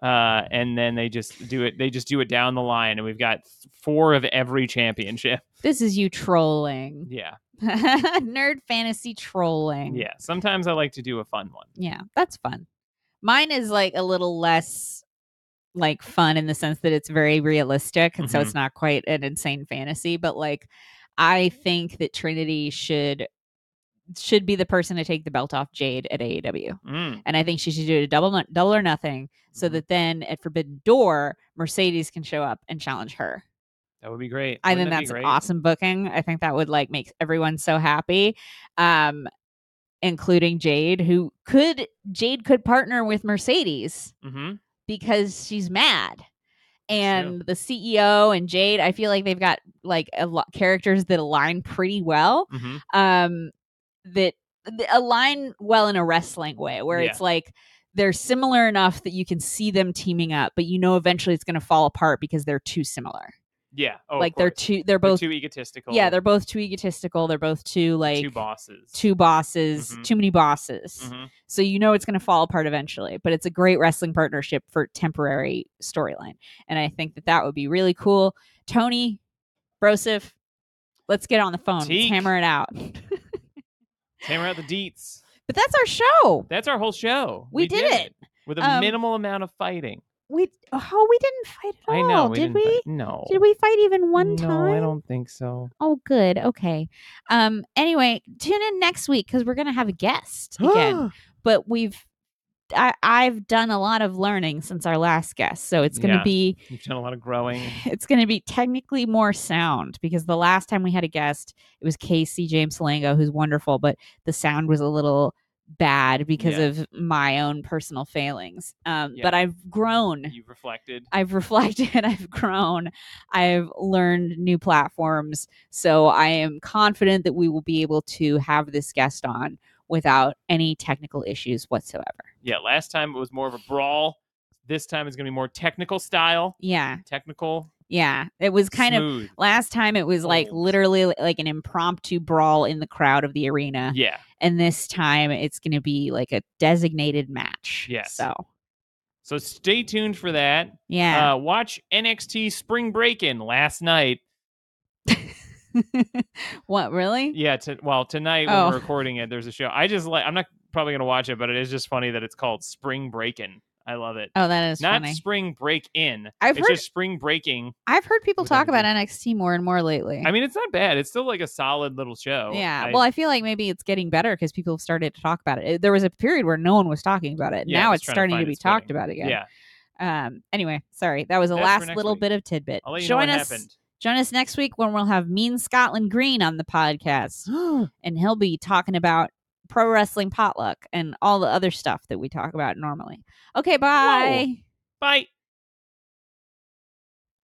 uh, and then they just do it. They just do it down the line, and we've got four of every championship. [laughs] This is you trolling. Yeah, [laughs] nerd fantasy trolling. yeah. Sometimes I like to do a fun one. Yeah, that's fun. Mine is like a little less like fun in the sense that it's very realistic and so Mhm. it's not quite an insane fantasy, but like I think that Trinity should should be the person to take the belt off Jade at AEW. Mm, And I think she should do it a double no- double or nothing so Mhm. that then at Forbidden Door, Mercedes can show up and challenge her. that would be great. I Wouldn't think that's an awesome booking. I think that would like make everyone so happy. Um including Jade who could Jade could partner with Mercedes Mhm. because she's mad. And the CEO and Jade, I feel like they've got like a lot characters that align pretty well. Mhm. Um that, align well in a wrestling way where Yeah. it's like they're similar enough that you can see them teaming up, but you know eventually it's going to fall apart because they're too similar. Yeah. Oh, like they're too they're They're both too egotistical. yeah, they're both too egotistical. They're both too like two bosses. two bosses, Mhm. too many bosses. Mhm. So you know it's going to fall apart eventually. But it's a great wrestling partnership for temporary storyline, and I think that that would be really cool. Tony, Brosif, let's get on the phone. Let's hammer it out. [laughs] Hammer out the deets. but that's our show. That's our whole show. We did it. with a Um, minimal amount of fighting. We oh we didn't fight at all. I know. did didn't we? fight- No. Did we fight even one no, time? I don't think so. Oh, good. Okay. Um. Anyway, tune in next week because we're gonna have a guest [gasps] again. but we've I, I've done a lot of learning since our last guest, so it's going to Yeah. be You've done a lot of growing. [sighs] it's going to be technically more sound because the last time we had a guest, it was Casey James Salango, who's wonderful, but the sound was a little bad because Yeah. of my own personal failings. Um, Yeah. But I've grown. You've reflected. I've reflected, [laughs] I've grown, I've learned new platforms. So I am confident that we will be able to have this guest on without any technical issues whatsoever. Yeah. Last time it was more of a brawl. This time it's going to be more technical style. Yeah. Technical. Yeah. It was kind of last time it was like Old. literally like an impromptu brawl in the crowd of the arena. Yeah. And this time it's going to be like a designated match. Yes. So, So stay tuned for that. yeah. Uh, watch NXT Spring Break In last night. [laughs] what, really? Yeah, to, well, tonight when Oh. we're recording it, there's a show. I just like. I'm not probably gonna watch it, but it is just funny that it's called Spring Breakin'. I love it. Oh, that is not funny. Spring Break In. I've it's heard- just Spring Breaking. I've heard people talk about. NXT more and more lately. I mean, it's not bad. It's still like a solid little show. Yeah. I- well, I feel like maybe it's getting better because people have started to talk about it. There was a period where no one was talking about it. Yeah, now it's trying to starting to be talked footing. about again. yeah. Um. Anyway, sorry. That was the That's last little week. bit of tidbit. I'll let you join know what us. happened. Join us next week when we'll have Mean Scotland Green on the podcast, [gasps] oh. and he'll be talking about pro wrestling potluck and all the other stuff that we talk about normally. Okay. Bye. Bye.